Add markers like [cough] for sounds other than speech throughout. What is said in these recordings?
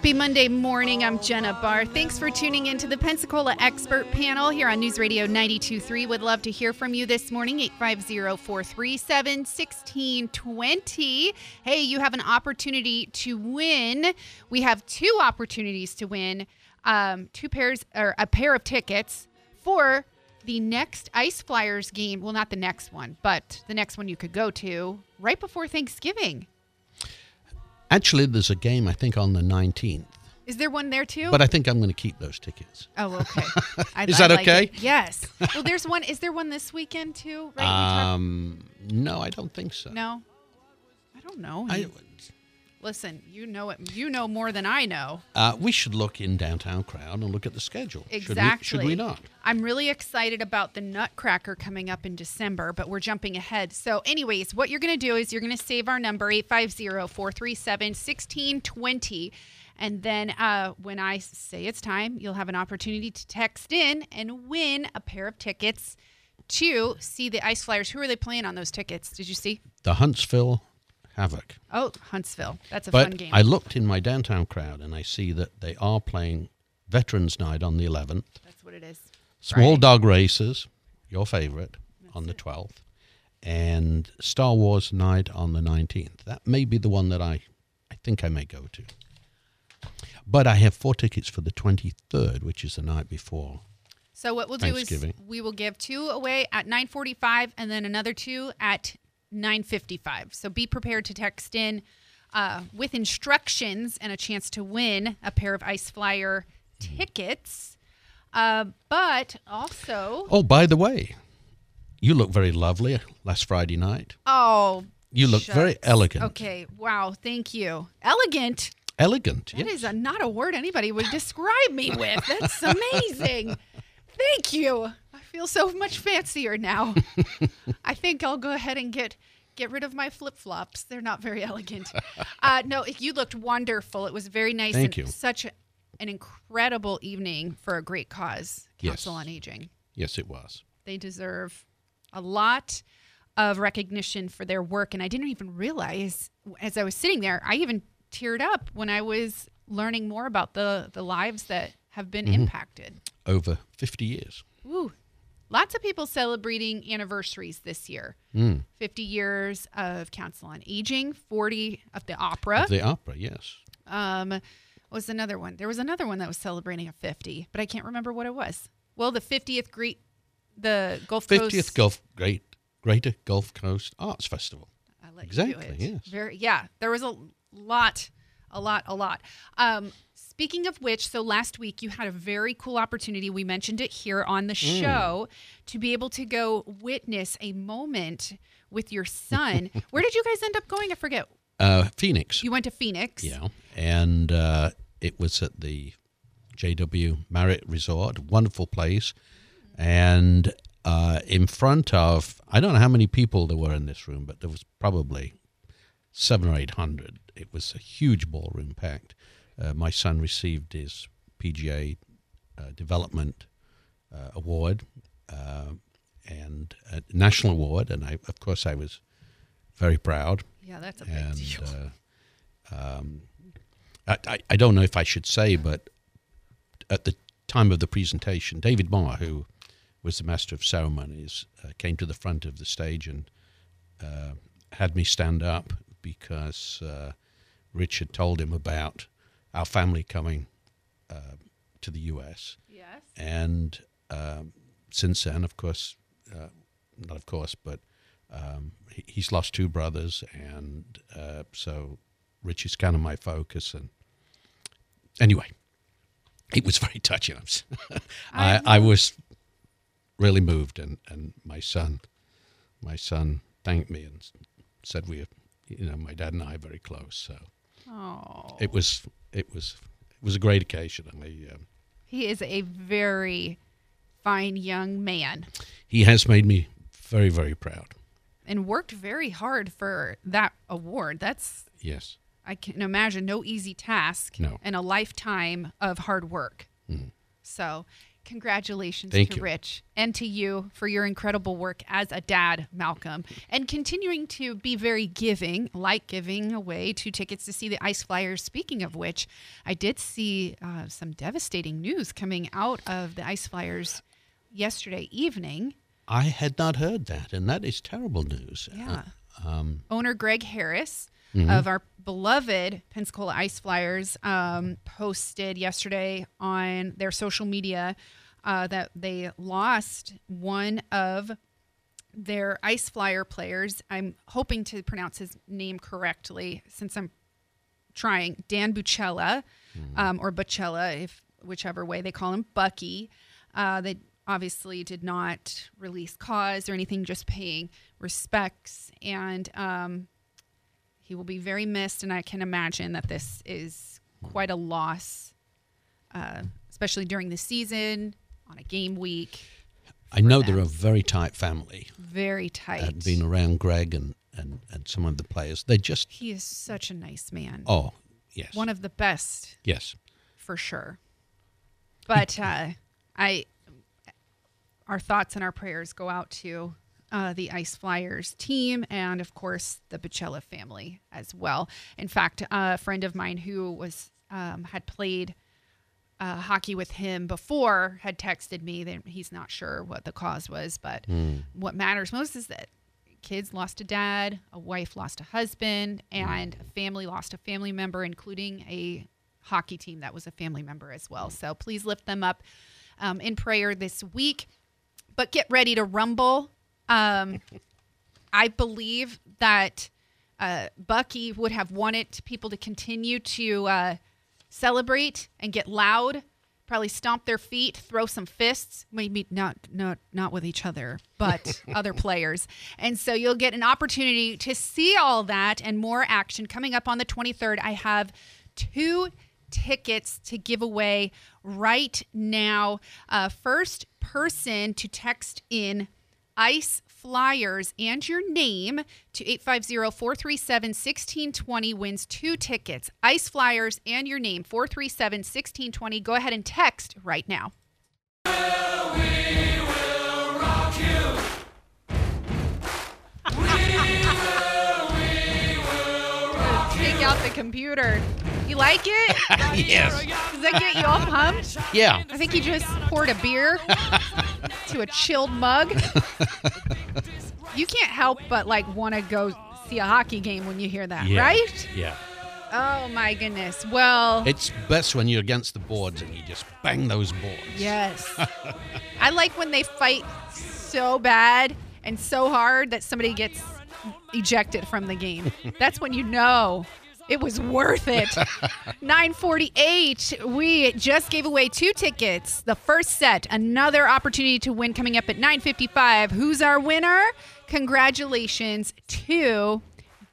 Happy Monday morning. I'm Jenna Barr. Thanks for tuning in to the Pensacola Expert Panel here on News Radio 92.3. Would love to hear from you this morning, 850-437-1620. Hey, you have an opportunity to win. We have two opportunities to win um, two pairs or a pair of tickets for the next Ice Flyers game. Well, not the next one, but the next one you could go to right before Thanksgiving. Actually, there's a game I think on the 19th, Is there one there too? but I think I'm going to keep those tickets. Oh, okay. [laughs] I, Is that like okay? it. Yes. Well, there's one. Is there one this weekend too? Right? Um, no, I don't think so. no. I don't know. I, Listen, you know it. You know more than I know. uh, we should look in downtown crowd and look at the schedule. Exactly. Should we, should we not? I'm really excited about the Nutcracker coming up in December, but we're jumping ahead. So, anyways, what you're going to do is you're going to save our number 850-437-1620 and then uh, when I say it's time, you'll have an opportunity to text in and win a pair of tickets to see the Ice Flyers. Who are they playing on those tickets? Did you see? The Huntsville Havoc. Oh, Huntsville. That's a but fun game. I looked in my downtown crowd and I see that they are playing Veterans Night on the 11th. That's what it is. Small Friday. Dog Races, your favorite, on the 12th. And Star Wars Night on the 19th. That may be the one that I, I think I may go to. But I have four tickets for the 23rd, which is the night before. So what we'll do is we will give two away at 9:45 and then another two at 9:55. So be prepared to text in uh, with instructions and a chance to win a pair of Ice Flyer tickets. Uh, but also, Oh, by the way, you look very lovely last Friday night. oh, You look very elegant. Okay, wow, thank you. Elegant. Elegant, That yes. is a, not a word anybody would describe me with. That's [laughs] amazing. Thank you. I feel so much fancier now. [laughs] I think I'll go ahead and get get rid of my flip flops. They're not very elegant. [laughs] Uh, no, you looked wonderful. It was very nice. Thank and you. Such an incredible evening for a great cause, Yes. Council on Aging. yes, it was. They deserve a lot of recognition for their work. And I didn't even realize as I was sitting there, I even teared up when I was learning more about the, the lives that have been impacted. Over 50 years. Woo. Lots of people celebrating anniversaries this year. Mm. 50 years of Council on Aging, 40 of the opera. The opera, yes. Um, was another one? There was another one that was celebrating a 50, but I can't remember what it was. Well, the 50th Great, the Gulf 50th Coast. Gulf Great Greater Gulf Coast Arts Festival. I let Exactly, You do it. yes. Very. Yeah. There was a lot, a lot, a lot. Um, speaking of which, so last week you had a very cool opportunity. We mentioned it here on the Mm. show to be able to go witness a moment with your son. [laughs] Where did you guys end up going? I forget. Uh, Phoenix. You went to Phoenix. Yeah. And uh, it was at the JW Marriott Resort, wonderful place. And uh, in front of, I don't know how many people there were in this room, but there was probably seven or eight hundred. It was a huge ballroom packed. Uh, my son received his PGA uh, Development uh, Award uh, and a national award, and I, of course, I was very proud Yeah, that's a big and deal. uh, um, I, I, I don't know if I should say, but at the time of the presentation, David Marr, who was the master of ceremonies, uh, came to the front of the stage and uh, had me stand up because uh, Rich had told him about our family coming uh, to the U.S. yes. And um, since then, of course, uh, not of course, but um, he, he's lost two brothers, and uh, so Rich is kind of my focus. And anyway, it was very touching. I, was- [laughs] I, I was really moved, and, and my son, my son thanked me and said we, you know, my dad and I are very close. So Oh. it was, it was, it was a great occasion. I, um, He is a very fine young man he has made me very, very proud. and worked very hard for that award. That's Yes. I can imagine no easy task No. and a lifetime of hard work. So, congratulations Thank to you. Rich and to you for your incredible work as a dad, Malcolm, and continuing to be very giving, like giving away two tickets to see the Ice Flyers. Speaking of which, I did see uh, some devastating news coming out of the Ice Flyers yesterday evening. I had not heard that, and that is terrible news. Yeah. Uh, um, owner Greg Harris of our beloved Pensacola Ice Flyers um, posted yesterday on their social media uh, that they lost one of their Ice Flyer players. I'm hoping to pronounce his name correctly since I'm trying. Dan Bucella, um, or Bucella, if whichever way they call him, Bucky. Uh, they obviously did not release cause or anything, just paying respects. And um, he will be very missed. And I can imagine that this is quite a loss, uh, especially during the season on a game week. I know them. they're a very tight family. Very tight. I'd been around Greg and, and, and some of the players. They just, he is such a nice man. oh, yes. One of the best yes. for sure. But uh, I, our thoughts and our prayers go out to uh, the Ice Flyers team and, of course, the Bucella family as well. In fact, a friend of mine who was um, had played uh, hockey with him before had texted me that he's not sure what the cause was, but what matters most is that kids lost a dad, a wife lost a husband, and a family lost a family member, including a hockey team that was a family member as well. So please lift them up um, in prayer this week. But get ready to rumble. Um, I believe that uh, Bucky would have wanted people to continue to uh, celebrate and get loud, probably stomp their feet, throw some fists, maybe not not not with each other, but [laughs] other players. And so you'll get an opportunity to see all that and more action coming up on the 23rd. I have two tickets to give away right now. Uh, first person to text in ice flyers and your name to 850-437-1620 wins two tickets ice flyers and your name 437-1620 go ahead and text right now Take out the computer. You like it? [laughs] yes. Does that get you all pumped? Yeah. I think you just poured a beer [laughs] to a chilled mug. You can't help but like want to go see a hockey game when you hear that, yeah. right? Yeah. Oh my goodness. Well, It's best when you're against the boards and you just bang those boards. yes. [laughs] I like when they fight so bad and so hard that somebody gets ejected from the game. That's when you know it was worth it. [laughs] 948. We just gave away two tickets. The first set, another opportunity to win coming up at 955. Who's our winner? Congratulations to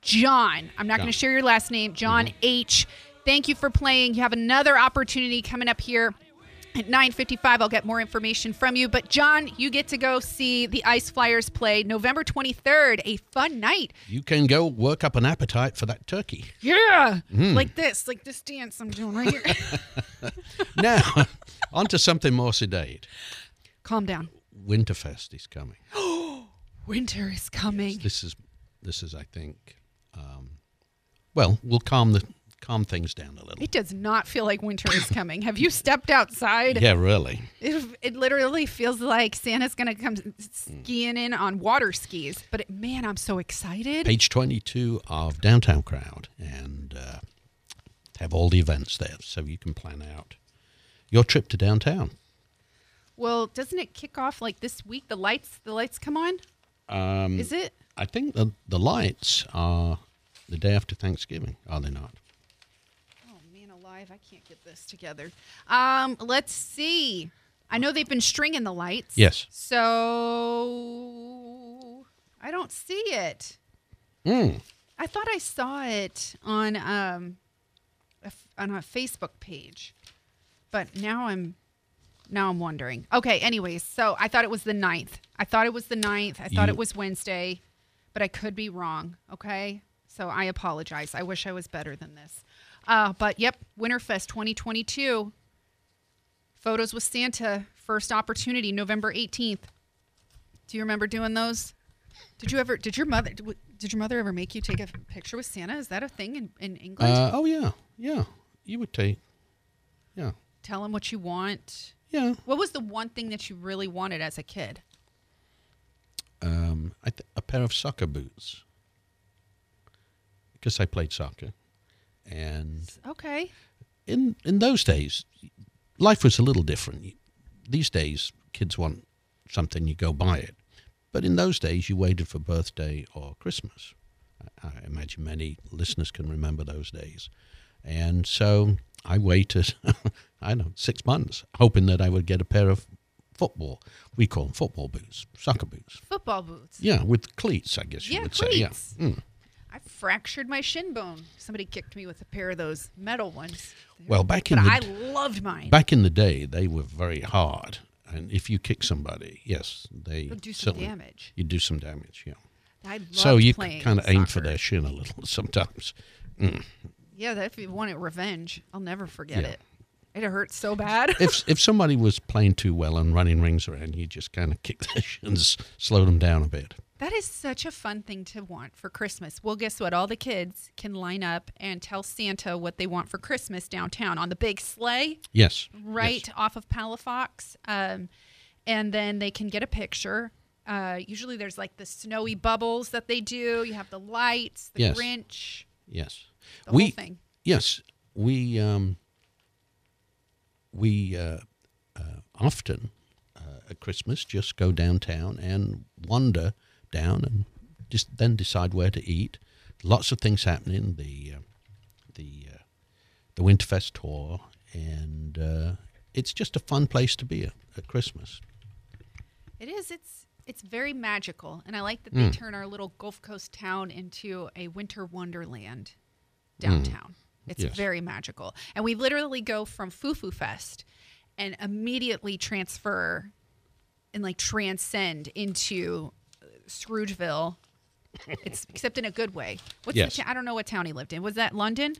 John. I'm not going to share your last name. John mm-hmm. H. Thank you for playing. You have another opportunity coming up here at 9:55. I'll get more information from you. But John, you get to go see the Ice Flyers play November 23rd. A fun night. You can go work up an appetite for that turkey. Yeah, Mm. like this, like this dance I'm doing right here. [laughs] Now, [laughs] on to something more sedate. Calm down. Winterfest is coming. [gasps] Winter is coming. This is, this is, I think, um, well, we'll calm the calm things down a little. It does not feel like winter is coming. Have you stepped outside? Yeah, really. It, it literally feels like Santa's going to come skiing in on water skis. But it, man, I'm so excited. Page 22 of Downtown Crowd, and uh, have all the events there, so you can plan out your trip to downtown. Well, doesn't it kick off like this week? The lights, the lights come on. Um, Is it? I think the the lights are the day after Thanksgiving, are they not? Alive! I can't get this together. Um, let's see. I know they've been stringing the lights. Yes. So I don't see it. Mm. I thought I saw it on um a on a Facebook page, but now I'm now I'm wondering. Okay, anyways, so I thought it was the 9th. I thought it was the 9th. I thought You- it was Wednesday, but I could be wrong. Okay, so I apologize. I wish I was better than this. Uh, but yep, Winterfest 2022. Photos with Santa, first opportunity, November 18th. Do you remember doing those? Did you ever, did your mother, did your mother ever make you take a picture with Santa? Is that a thing in, in England? Uh, oh yeah, yeah. You would take. Yeah, Tell him what you want. yeah. What was the one thing that you really wanted as a kid? Um, I th- a pair of soccer boots because I played soccer, and Okay. in in those days, life was a little different. These days, kids want something, you go buy it. But in those days, you waited for birthday or Christmas. I, imagine many listeners can remember those days. And so I waited, [laughs] I don't know, six months, hoping that I would get a pair of football. We call them football boots, soccer boots. Football boots. Yeah, with cleats, I guess you Yeah, would cleats. say. Yeah. Mm. I fractured my shin bone. Somebody kicked me with a pair of those metal ones. Well, back in But the I loved mine. back in the day, they were very hard, and if you kick somebody, yes, they It'll do some damage. You do some damage, yeah. I So you kind of aim for their shin a little [laughs] sometimes. Mm. Yeah, if you wanted revenge, I'll never forget Yeah. it. It hurts so bad. if [laughs] if somebody was playing too well and running rings around, you just kind of kick their [laughs] shins, slow them down a bit. that is such a fun thing to want for Christmas. Well, guess what? All the kids can line up and tell Santa what they want for Christmas downtown on the big sleigh. Yes, right yes. off of Palafox. Um, and then they can get a picture. Uh, usually there's like the snowy bubbles that they do. You have the lights, the Yes. Grinch, Yes, the we whole thing. yes we um, we uh, uh, often uh, at Christmas just go downtown and wander down and just then decide where to eat. Lots of things happening. The uh, the uh, the Winterfest tour, and uh, it's just a fun place to be at, at Christmas. It is. It's it's very magical, and I like that Hmm. they turn our little Gulf Coast town into a winter wonderland downtown. It's. Yes. very magical, and we literally go from Foo Foo Fest and immediately transfer and like transcend into Scroogeville. It's [laughs] except in a good way. What's Yes. the I don't know what town he lived in. Was that London,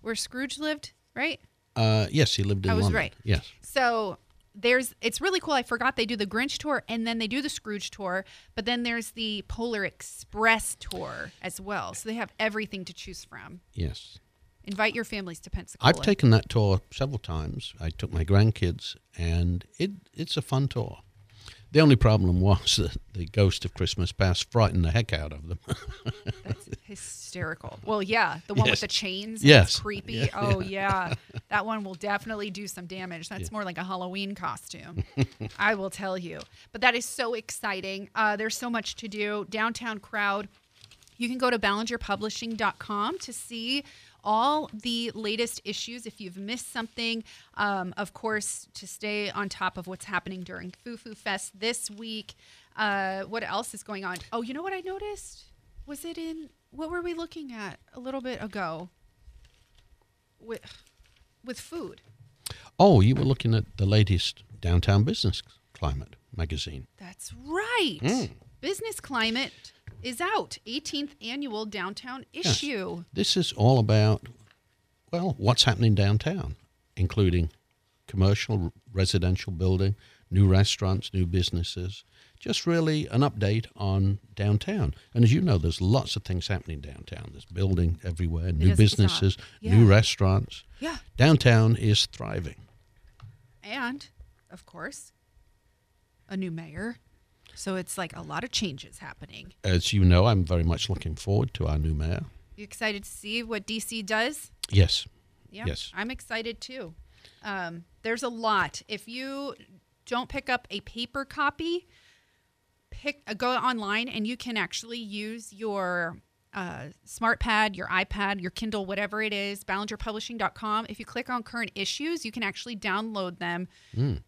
where Scrooge lived? Right. Uh, yes, he lived in I was London. right. Yes. So there's it's really cool. I forgot they do the Grinch tour and then they do the Scrooge tour, but then there's the Polar Express tour as well. So they have everything to choose from. Yes. Invite your families to Pensacola. I've taken that tour several times. I took my grandkids, and it it's a fun tour. The only problem was [laughs] that the ghost of Christmas past frightened the heck out of them. [laughs] That's hysterical. Well, yeah, the one Yes. with the chains. Yes. Creepy. Yeah, oh [laughs] yeah. That one will definitely do some damage. That's more like a Halloween costume. I will tell you. But that is so exciting. Uh, there's so much to do. Downtown crowd. You can go to ballingerpublishing.com to see all the latest issues if you've missed something. Um, of course, to stay on top of what's happening during Foo Foo Fest this week. Uh, what else is going on? Oh, you know what I noticed? Was it in what were we looking at a little bit ago? With with food. oh, you were looking at the latest downtown business climate magazine. That's right. Mm. Business climate is out. 18th annual downtown issue. This is all about well, what's happening downtown, including commercial, residential building, new restaurants, new businesses. Just really an update on downtown. And as you know, there's lots of things happening downtown. There's building everywhere, new businesses, stop. new restaurants. Yeah. Downtown is thriving. And of course, a new mayor. So it's like a lot of changes happening. As you know, I'm very much looking forward to our new mayor. You excited to see what DC does? Yes. Yeah, Yes. I'm excited too. Um, there's a lot. If you don't pick up a paper copy, pick uh, go online and you can actually use your uh, smart pad, your iPad, your Kindle, whatever it is, ballingerpublishing.com. If you click on current issues, you can actually download them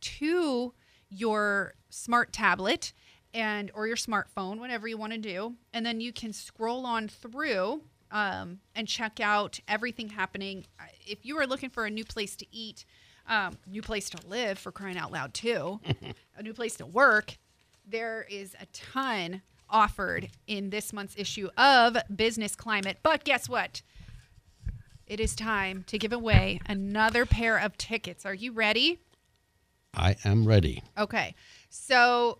to your smart tablet and or your smartphone, whatever you want to do, and then you can scroll on through um, and check out everything happening. If you are looking for a new place to eat, um, new place to live, for crying out loud too, [laughs] a new place to work, there is a ton offered in this month's issue of Business Climate. But guess what? It is time to give away another pair of tickets. Are you ready? I am ready. Okay. So,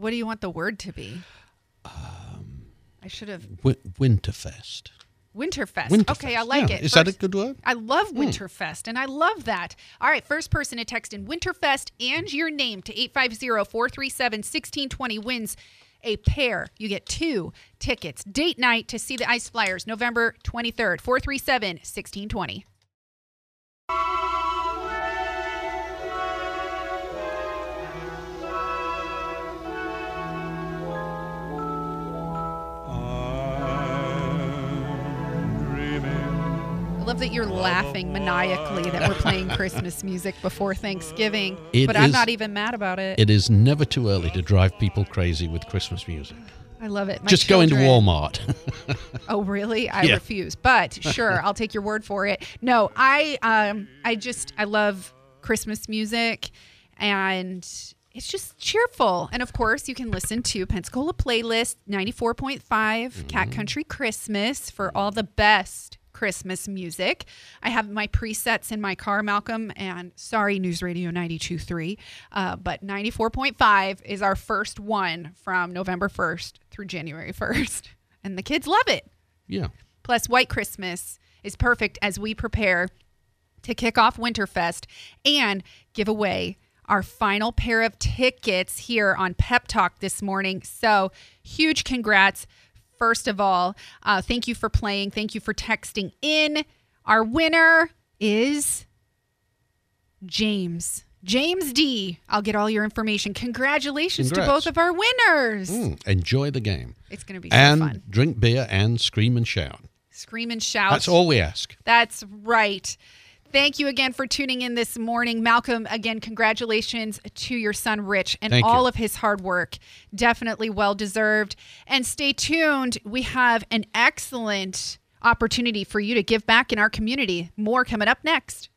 what do you want the word to be? I should have W- Winterfest. Winterfest. Winterfest. Okay, I like Yeah. it. Is that a good word? I love Hmm. Winterfest, and I love that. All right, first person to text in Winterfest and your name to 850-437-1620 wins a pair. You get two tickets. Date night to see the Ice Flyers, November 23rd, 437-1620. I love that you're laughing maniacally that we're playing Christmas music before Thanksgiving, It but I'm not even mad about it. It is never too early to drive people crazy with Christmas music. I love it. My Just go into Walmart. [laughs] Oh, really? I Yeah. refuse. But sure, I'll take your word for it. No, I um I just I love Christmas music and it's just cheerful. And of course, you can listen to Pensacola Playlist 94.5 Cat Country Christmas for all the best Christmas music. I have my presets in my car, Malcolm, and sorry, News Radio 92.3, uh, but 94.5 is our first one from November 1st through January [laughs] 1st. And the kids love it. yeah. Plus, White Christmas is perfect as we prepare to kick off Winterfest and give away our final pair of tickets here on Pep Talk this morning. So, huge congrats. First of all, uh, thank you for playing. Thank you for texting in. Our winner is James. James D. I'll get all your information. Congratulations to both of our winners. Mm, enjoy the game. It's going to be so And fun. drink beer and scream and shout. Scream and shout. That's all we ask. That's right. Thank you again for tuning in this morning. Malcolm, again, congratulations to your son, Rich, and Thank you. all of his hard work. Definitely well deserved. And stay tuned. We have an excellent opportunity for you to give back in our community. More coming up next.